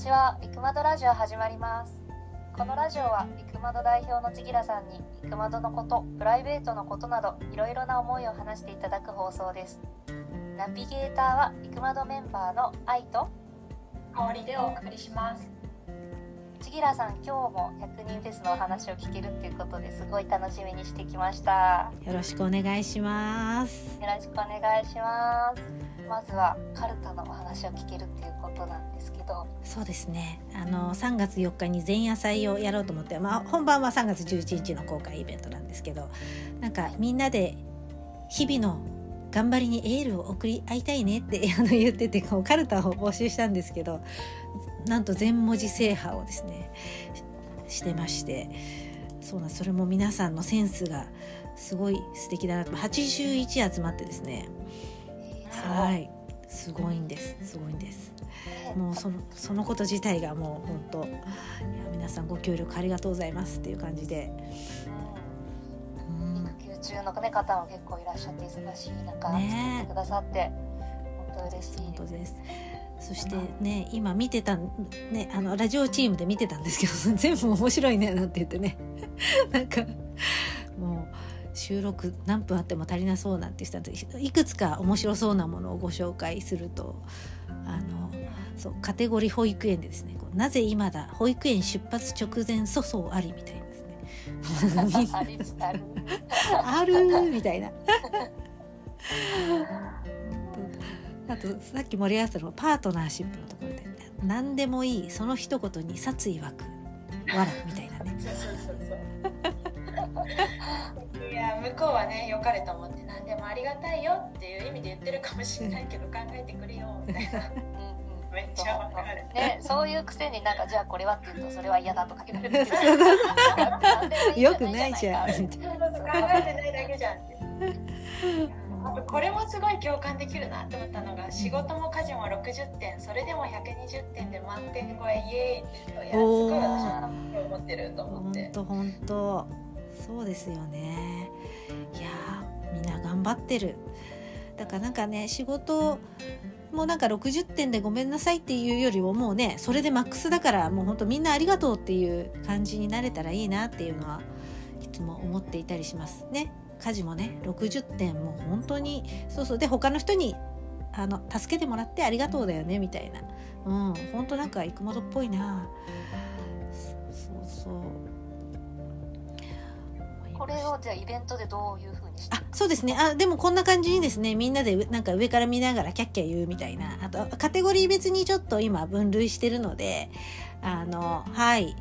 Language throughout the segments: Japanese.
ちは、いくまどラジオ始まります。このラジオは、いくまど代表のちぎらさんに、いくまどのこと、プライベートのことなど、いろいろな思いを話していただく放送です。ナビゲーターは、いくまどメンバーの愛と、香りでお送りします。ちぎらさん、今日も100人フェスのお話を聞けるっていうことですごい楽しみにしてきました。よろしくお願いします。よろしくお願いします。まずは、カルタのお話を聞けるっていうことなんですけど、そうですね。あの3月4日に前夜祭をやろうと思って、まあ本番は3月11日の公開イベントなんですけど、なんかみんなで日々の頑張りにエールを送り合いたいねって あの言っててこうカルタを募集したんですけどなんと全文字制覇をですねししてましてそうなんそれも皆さんのセンスがすごい素敵だなと。81集まってですねはい。すごいんです。すごいんです。もうそのそのこと自体がもう本当いや皆さんご協力ありがとうございますっていう感じで、うん、育休中の、ね、方も結構いらっしゃって忙しい中、ね作ってくださって本当嬉しい。本当です。そしてね今見てたねあのラジオチームで見てたんですけど 全部面白いねなんて言ってね。なんか収録何分あっても足りなそうなんて言ってたんでいくつか面白そうなものをご紹介するとあのそうカテゴリー保育園でですねこうなぜ今だ保育園出発直前粗相ありみたいな。です。ねあるあるみたいな。あとさっき盛り合わせたのパートナーシップのところで「何でもいいその一言に殺意湧くわら」みたいなね向こうはね良かれと思って何でもありがたいよっていう意味で言ってるかもしれないけど考えてくれよみたいな。うんうんめっちゃわかる。ね、そういうくせになんかじゃあこれはって言うとそれは嫌だとか言われるよくないじゃん考えてないだけじゃんって。あとこれもすごい共感できるなと思ったのが仕事も家事も60点それでも120点で満点超えイエーイって言うといやすごい私は思ってると思っ本て。当本当そうですよね頑張ってる。だからなんかね仕事もうなんか60点でごめんなさいっていうよりももうねそれでマックスだからもう本当みんなありがとうっていう感じになれたらいいなっていうのはいつも思っていたりします。ね。家事もね60点もう本当にそうそう。で他の人にあの助けてもらってありがとうだよねみたいな。うん。本当なんか生駒っぽいな。れをじゃあイベントでどういうふうにしてあそうですね。あでもこんな感じにですねみんなでうなんか上から見ながらキャッキャ言うみたいな。あとカテゴリー別にちょっと今分類してるのであのはい。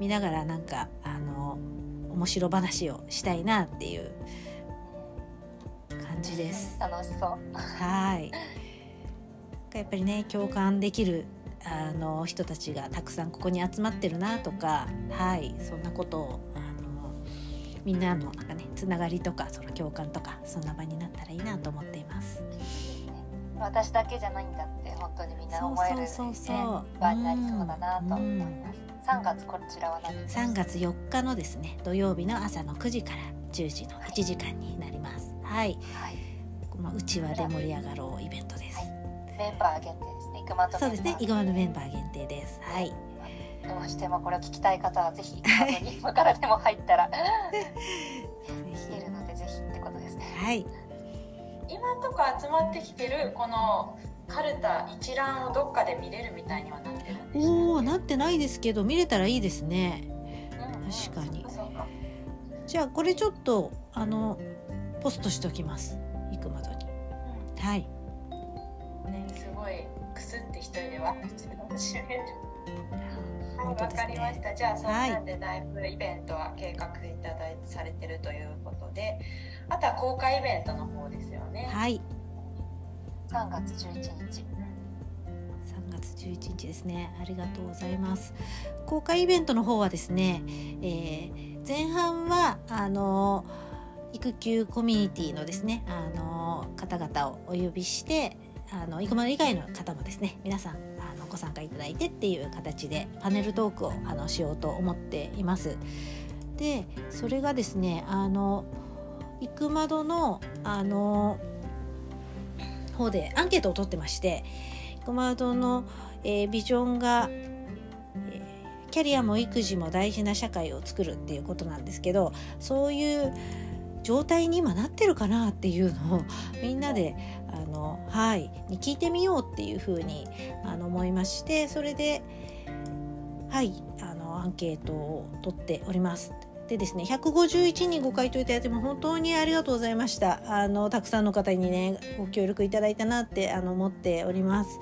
見ながらなんかあの面白話をしたいなっていう感じです。楽しそう。はい。やっぱりね共感できるあの人たちがたくさんここに集まってるなとかはい。そんなことをみんなのなんかねつながりとかその共感とかそんな場になったらいいなと思っています。私だけじゃないんだって本当にみんな思える、ね、そうそうそう場になりそうだなと思います、3月こちらは何ですか？3月4日のですね土曜日の朝の9時から10時の1時間になります。はい、はい、まあうちわで盛り上がろうイベントです。メンバー限定ですね。イクマとそうですね、イグマのメンバー限定です。はい。どうしてもこれを聞きたい方はぜひ、あの今からでも入ったら聞けるのでぜひってことですね。はい。今んとこ集まってきてるこのカルタ一覧をどっかで見れるみたいにはなってるんでしたおお、なってないですけど、見れたらいいですね。確かにそうそうかじゃあ、これちょっと、あの、ポストしておきます。イグマドに。はい。ね、すごいくすって一人ではわ本当ですねかりました。じゃあ、そんはいなんでだいぶイベントは計画いただいされてるということで、あとは公開イベントの方ですよね。はい。3月11日。3月11日ですね。ありがとうございます。公開イベントの方はですね、えー前半はあの育休コミュニティのですね、あの方々をお呼びして、あの育丸以外の方もですね、皆さんご参加いただいてっていう形でパネルトークをあのしようと思っています。で、それがですね、あの育窓のあの方でアンケートを取ってまして。育窓の、えービジョンがえキャリアも育児も大事な社会を作るっていうことなんですけどそういう状態に今なってるかなっていうのをみんなであのはいに聞いてみようっていうふうにあの思いましてそれではいあのアンケートを取っております。でですね151人ご回答いただいても本当にありがとうございましたあのたくさんの方にねご協力いただいたなってあの思っております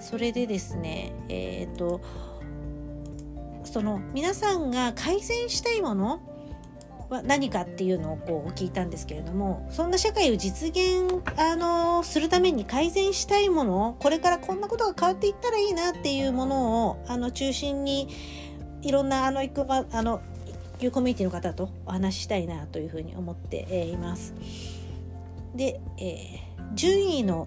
それでですねえっ、とその皆さんが改善したいものは何かっていうのをこう聞いたんですけれどもそんな社会を実現あのするために改善したいものこれからこんなことが変わっていったらいいなっていうものをあの中心にいろんなあの育あのいうコミュニティの方とお話ししたいなというふうに思っています。で、えー、順位の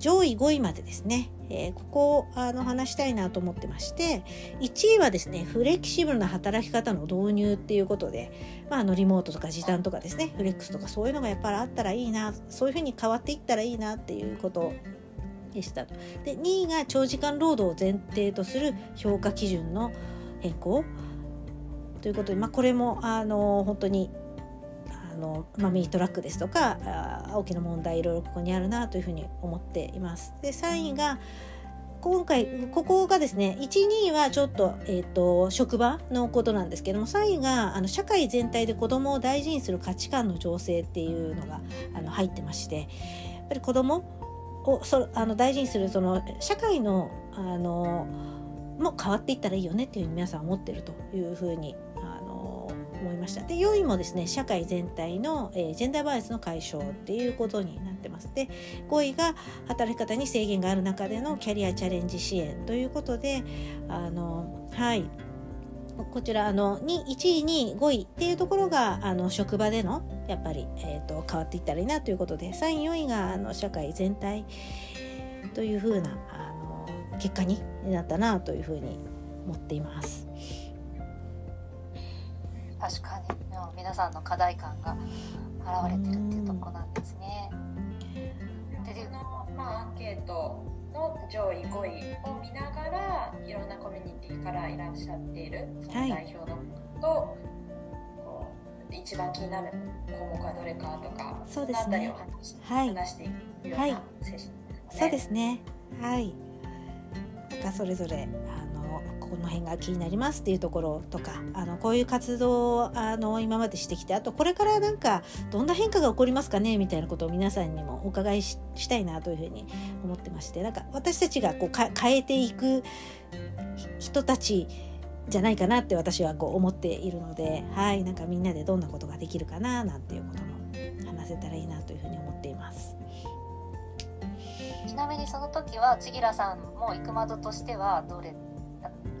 上位5位までですね、えー、ここをあの話したいなと思ってまして1位はですねフレキシブルな働き方の導入っていうことで、まあ、のリモートとか時短とかですねフレックスとかそういうのがやっぱりあったらいいなそういうふうに変わっていったらいいなっていうことでしたと。で2位が長時間労働を前提とする評価基準の変更ということで、まあ、これもあの本当にあの、まあ、ミニトラックですとか大きな問題いろいろここにあるなというふうに思っています。で3位が今回ここがですね12位はちょっと,、えーと、職場のことなんですけども3位があの社会全体で子どもを大事にする価値観の醸成っていうのがあの入ってましてやっぱり子どもをそあの大事にするその社会のあのも変わっていったらいいよねっていうふうに皆さん思ってるというふうに思いました。で4位もですね社会全体の、えー、ジェンダーバイアスの解消っていうことになってます。で5位が働き方に制限がある中でのキャリアチャレンジ支援ということであのはい。こちらあの1位2位5位っていうところがあの職場でのやっぱり、えーと、変わっていったらいいなということで3位4位があの社会全体というふうなあの結果になったなというふうに思っています。確かに。皆さんの課題感が現れてるっていうとこなんですね。での、まあ、アンケートの上位5位を見ながらいろんなコミュニティからいらっしゃっているその代表のと、はい、一番気になる項目はどれかとかそうですね。を話,、はい、話していくようなセッションですね。そうですね。はい。なんかそれぞれこの辺が気になりますっていうところとかあのこういう活動をあの今までしてきてあとこれからなんかどんな変化が起こりますかねみたいなことを皆さんにもお伺いしたいなというふうに思ってましてなんか私たちがこう変えていく人たちじゃないかなって私はこう思っているのではいなんかみんなでどんなことができるかななんていうことも話せたらいいなというふうに思っています。ちなみにその時は千吉さんも育窓としてはどれ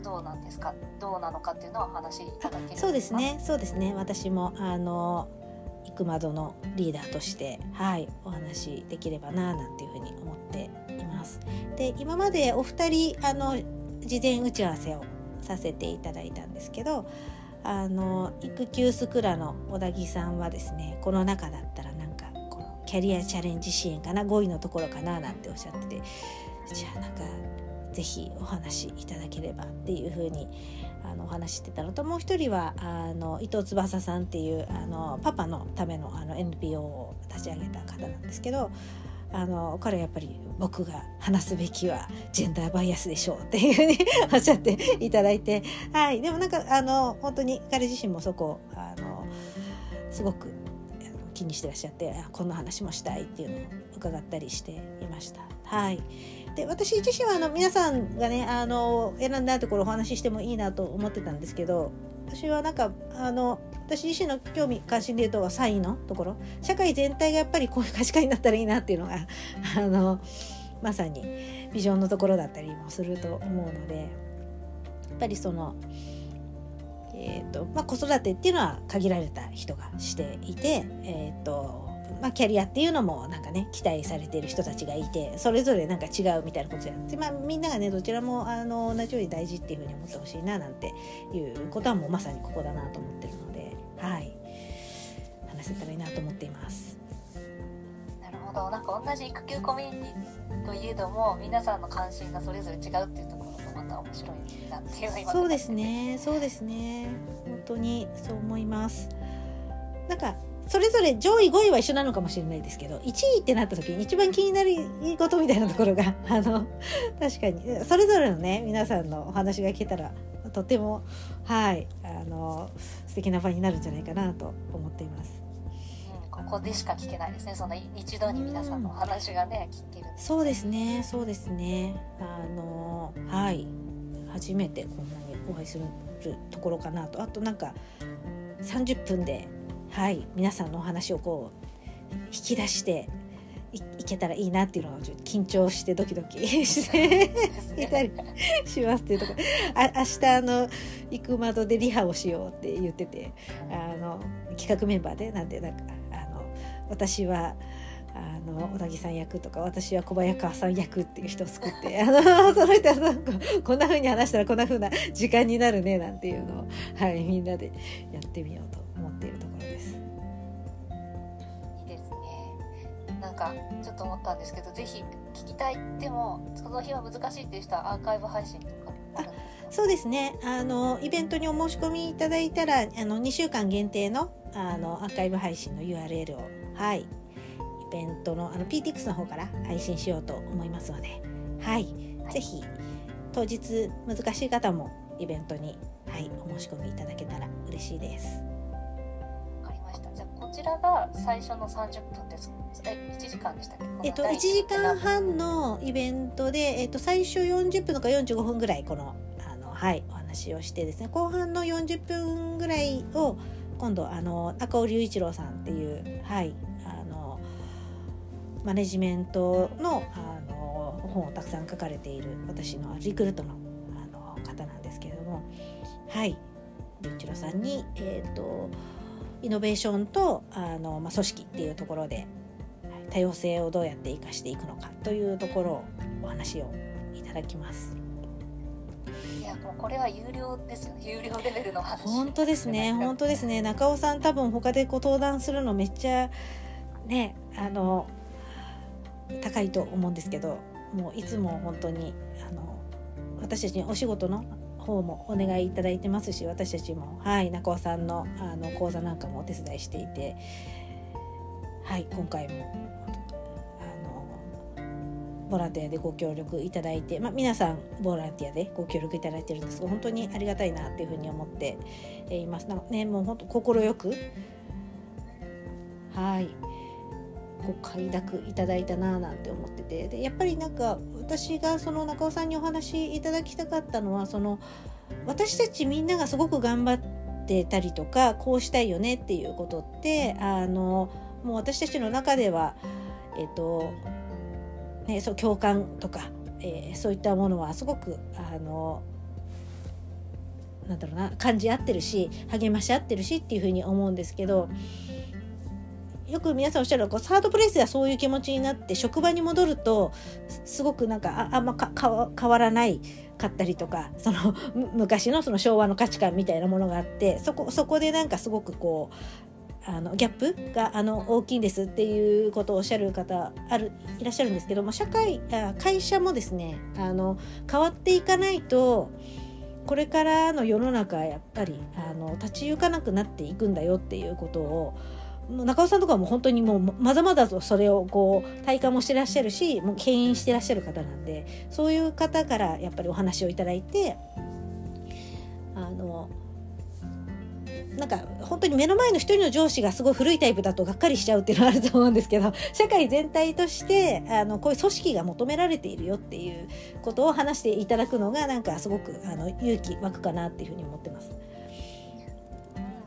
どうなんですか？どうなのかっていうのは話いただけそうですね。そうですね。私もあの行く窓のリーダーとしてはいお話できればななんていうふうに思っています。で今までお二人あの事前打ち合わせをさせていただいたんですけどあの育休スクラの小田木さんはですねこの中だったらなんかこのキャリアチャレンジ支援かな5位のところかななんておっしゃっててじゃあなんかぜひお話しいただければっていうふうにあのお話してたのともう。一人はあの伊藤翼さんっていうあのパパのためのあの NPO を立ち上げた方なんですけどあの彼はやっぱり僕が話すべきはジェンダーバイアスでしょうっていうふうにおっしゃっていただいて、はい、でもなんかあの本当に彼自身もそこあのすごく気にしてらっしゃってこんな話もしたいっていうのを伺ったりしていました。はい。で私自身はあの皆さんがねあの選んだところお話ししてもいいなと思ってたんですけど私はなんかあの私自身の興味関心で言うと3位のところ。社会全体がやっぱりこういう価値観になったらいいなっていうのが あのまさにビジョンのところだったりもすると思うのでやっぱりその、えーとまあ、子育てっていうのは限られた人がしていて、えーとまあ、キャリアっていうのもなんかね期待されている人たちがいてそれぞれなんか違うみたいなことじゃなくて、まあ、みんながねどちらもあの同じように大事っていうふうに思ってほしいななんていうことはもうまさにここだなと思ってるのではい。話せたらいいなと思っています。なるほど。なんか同じ育休コミュニティといえども皆さんの関心がそれぞれ違うっていうところがまのは面白いなっていうの今そうですね。そうですね。本当にそう思います。なんかそれぞれ上位5位は一緒なのかもしれないですけど1位ってなった時に一番気になることみたいなところが あの確かに。それぞれのね皆さんのお話が聞けたらとてもはいあの素敵な場になるんじゃないかなと思っています。うん、ここでしか聞けないですね。その一度に皆さんのお話がね聞けるそうですねそうですね。あのはい。初めてこんなにお会いするところかなと。あとなんか30分ではい皆さんのお話をこう引き出していいけたらいいなっていうのをちょっと緊張してドキドキしていたりしますっていうところあ明日あの行く窓でリハをしようって言っててあの企画メンバーでなんでなんかあの私はあの小田木さん役とか私は小早川さん役っていう人を作って あのその人はなんかこんな風に話したらこんな風な時間になるねなんていうのを、はい、みんなでやってみようとかちょっと思ったんですけどぜひ聞きたい。でもその日は難しいっていう人はアーカイブ配信とかあるんですか？そうですね。あのイベントにお申し込みいただいたらあの2週間限定のあのアーカイブ配信の URL をはい。イベントのあの PTX の方から配信しようと思いますので。はい、はい。ぜひ当日難しい方もイベントに、はい、お申し込みいただけたら嬉しいです。ちらが最初の30分です。え1時間でしたっけ？えっと、1この第一時間半のイベントで、えっと、最初40分とか45分ぐらいこのあの、はい、お話をしてですね。後半の40分ぐらいを今度あの中尾隆一郎さんっていう、はい、あのマネジメントのあの本をたくさん書かれている私のリクルートのあの方なんですけれどもはい隆一郎さんに、えっとイノベーションとあの、まあ、組織っていうところで多様性をどうやって生かしていくのかというところをお話をいただきます。いやもうこれは有料ですよ。有料レベルの話。本当ですね。本当ですね。中尾さん多分他でこう登壇するのめっちゃねあの高いと思うんですけどもういつも本当にあの私たちにお仕事の方もお願いいただいてますし私たちもはい中尾さんのあの講座なんかもお手伝いしていてはい今回もあのボランティアでご協力いただいて、まあ、皆さんボランティアでご協力いただいてるんですが本当にありがたいなっていうふうに思っています。なんかねもう本当快くはいご快諾いただいたななんて思ってて。でやっぱりなんか私がその中尾さんにお話いただきたかったのはその私たちみんながすごく頑張ってたりとかこうしたいよねっていうことってあのもう私たちの中ではえっ、とねそう共感とか、えーそういったものはすごくあのなんだろうな感じ合ってるし励まし合ってるしっていうふうに思うんですけどよく皆さんおっしゃるこうサードプレイスではそういう気持ちになって職場に戻るとすごくなんかああんまかか変わらないかったりとかその昔のその昭和の価値観みたいなものがあってそこそこでなんかすごくこうあのギャップがあの大きいんですっていうことをおっしゃる方あるいらっしゃるんですけども社会あ会社もですねあの変わっていかないとこれからの世の中やっぱりあの立ち行かなくなっていくんだよっていうことを中尾さんとかも本当にもうまざまざとそれをこう体感もしてらっしゃるしもう牽引してらっしゃる方なんでそういう方からやっぱりお話をいただいてあのなんか本当に目の前の一人の上司がすごい古いタイプだとがっかりしちゃうっていうのはあると思うんですけど 社会全体としてあのこういう組織が求められているよっていうことを話していただくのがなんかすごくあの勇気湧くかなっていうふうに思ってます。うん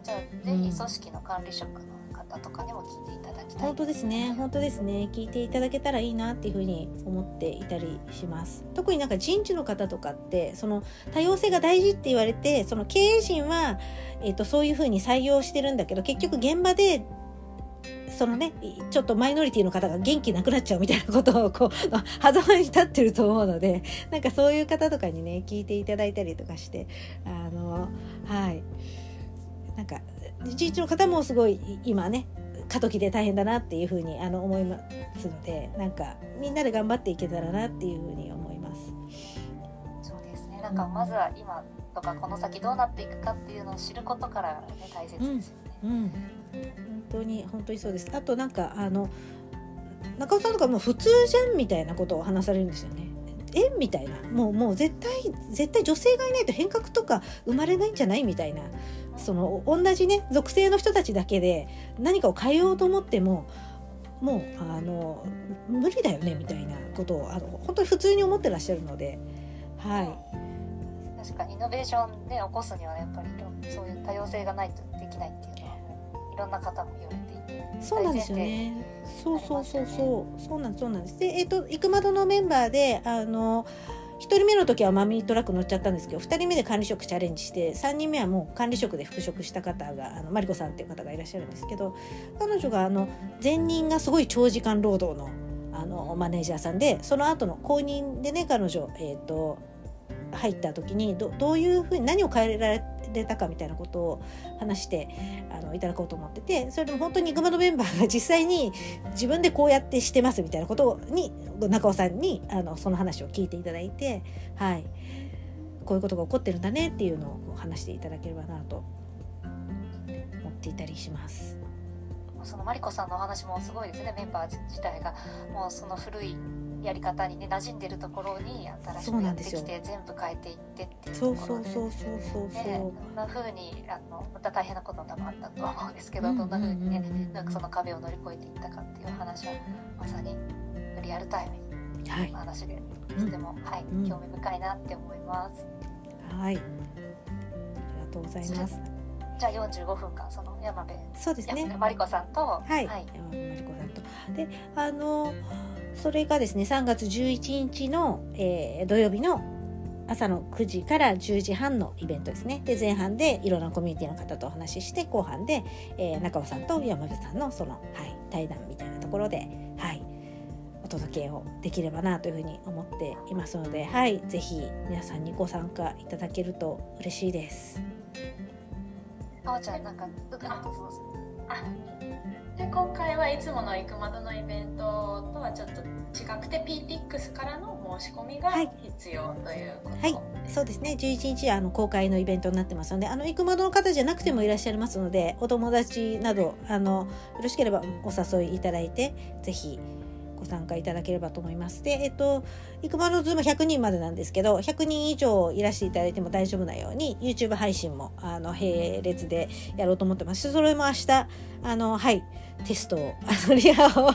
じゃあぜひ組織の管理職の方とかにも聞いていただきたい本当ですね。本当ですね。聞いていただけたらいいなっていうふうに思っていたりします。特になんか人事の方とかってその多様性が大事って言われてその経営陣は、えー、とそういうふうに採用してるんだけど結局現場でそのねちょっとマイノリティの方が元気なくなっちゃうみたいなことをこう狭間に立ってると思うのでなんかそういう方とかにね聞いていただいたりとかしてあのはい。なんか人事の方もすごい今ね過渡期で大変だなっていうふうにあの思いますのでなんかみんなで頑張っていけたらなっていうふうに思います。そうですねなんかまずは今とかこの先どうなっていくかっていうのを知ることからね大切ですよね。うん、本当に本当にそうです。あとなんかあの中尾さんとかもう普通じゃんみたいなことを話されるんですよね。えみたいなもうもう絶対絶対女性がいないと変革とか生まれないんじゃないみたいなその同じね属性の人たちだけで何かを変えようと思ってももうあの無理だよねみたいなことをあの本当に普通に思ってらっしゃるのではい確かにイノベーションで起こすにはやっぱりそういう多様性がないとできないっていうのはいろんな方も言われていてそうなんですよね。そうそうそうそう、そうなんそうなんです。で、えっ、と、イクマドのメンバーで、あの。1人目の時はマミートラック乗っちゃったんですけど2人目で管理職チャレンジして3人目はもう管理職で復職した方があのマリコさんっていう方がいらっしゃるんですけど彼女があの前任がすごい長時間労働のあのマネージャーさんでその後の後任でね彼女、えーと入った時にどどういうふうに何を変えられたかみたいなことを話してあのいただこうと思っててそれでも本当にグマのメンバーが実際に自分でこうやってしてますみたいなことに中尾さんにあのその話を聞いていただいて、はい、こういうことが起こってるんだねっていうのを話していただければなと思っていたりします。そのマリコさんのお話もすごいですねメンバー自体がもうその古いやり方にね馴染んでるところに新しくやってきて全部変えていってっていうところで。そうそうそうそうそうねどんな風にあのまた大変なこともあったと思うんですけど、どんな風にねなんかその壁を乗り越えていったかっていう話はまさにリアルタイムにはい、話で、とても、はい、うん。興味深いなって思います。はい、ありがとうございます。じゃあ45分間その山辺そうですね。マリコさんと、はい、はい。山本マリコさんと。で、あのそれがですね、3月11日の、えー土曜日の朝の9時から10時半のイベントですね。で、前半でいろんなコミュニティの方とお話しして、後半で、えー中尾さんと山部さんのその、はい、対談みたいなところで、はい、お届けをできればなというふうに思っていますので、はい、ぜひ皆さんにご参加いただけると嬉しいです。あおちゃんなんかうかどうぞで今回はいつもの行くまどのイベントとはちょっと違くて PTX からの申し込みがはい。必要ということ、はい。そうですね。11日はあの公開のイベントになってますのであの行く窓の方じゃなくてもいらっしゃいますのでお友達などあのよろしければお誘いいただいてぜひご参加いただければと思います。で、えっと、行く窓ズーム100人までなんですけど100人以上いらしていただいても大丈夫なように YouTube 配信もあの並列でやろうと思ってますそれも明日あのはいテストをあのリハを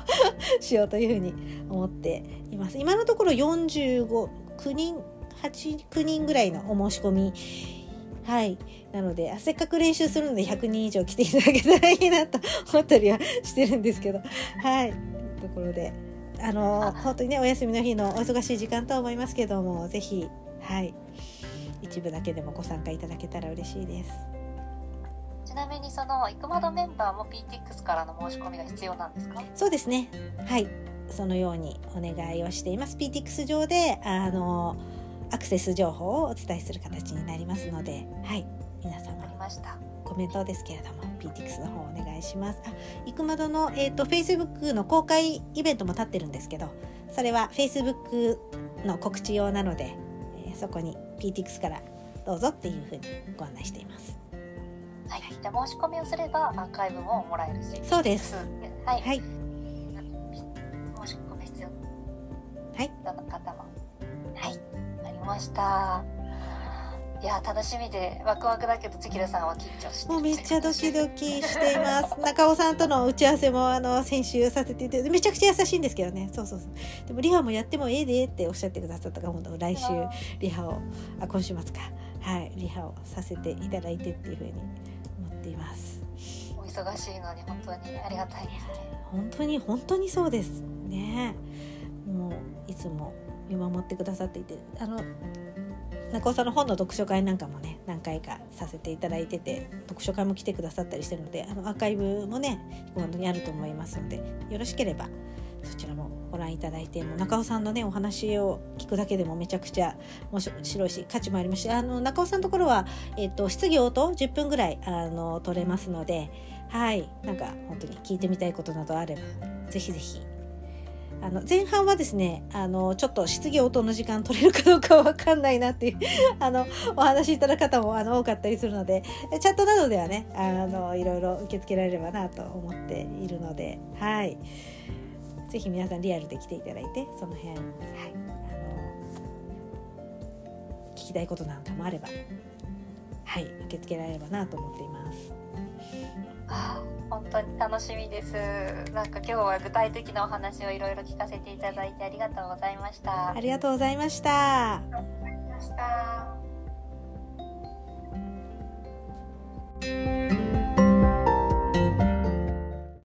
しようというふうに思っています。今のところ45 9人8 9人ぐらいのお申し込みはいなのでせっかく練習するので100人以上来ていただけたらいいなと思ったりはしてるんですけどはいところであの本当にねお休みの日のお忙しい時間とは思いますけどもぜひはい一部だけでもご参加いただけたら嬉しいです。ちなみにそのイクマドメンバーも PTX からの申し込みが必要なんですか？そうですね。はい。そのようにお願いをしています。PTX 上で、あの、アクセス情報をお伝えする形になりますので、はい。皆あり様、ましたコメントですけれども、PTX の方お願いします。あ、いくまどの、えっ、と、Facebook の公開イベントも立ってるんですけど、それは Facebook の告知用なので、えーそこに PTX からどうぞっていうふうにご案内しています。はい、じゃあ申し込みをすればアーカイブももらえるしそうです。はい、はい。申し込み必要はいどの方もはいありましたいや楽しみでワクワクだけどチキラさんは緊張してるもうめっちゃドキドキしています。中尾さんとの打ち合わせもあの先週させていただいてめちゃくちゃ優しいんですけどね。そうそうそう。でもリハもやってもええでっておっしゃってくださったから本当来週リハをあ今週末かはいリハをさせていただいてっていうふうに思っています。お忙しいのに本当にありがたいですね本当に本当にそうですね。もういつも見守ってくださっていてあの中尾さんの本の読書会なんかもね何回かさせていただいてて読書会も来てくださったりしてるのであのアーカイブもね本当にあると思いますのでよろしければそちらもご覧いただいても中尾さんのねお話を聞くだけでもめちゃくちゃ面白いし価値もありますしあの中尾さんのところは、えっと質疑応答10分ぐらいあの取れますのではいなんか本当に聞いてみたいことなどあればぜひぜひあの前半はですねあのちょっと質疑応答の時間取れるかどうかわかんないなっていう あのお話しいただく方もあの多かったりするのでチャットなどではねあのいろいろ受け付けられればなと思っているのではいぜひ皆さんリアルで来ていただいてその辺、はい、あの聞きたいことなんかもあればはい受け付けられればなと思っています。あ本当に楽しみですなんか今日は具体的なお話をいろいろ聞かせていただいてありがとうございましたありがとうございました。ありがとうございました。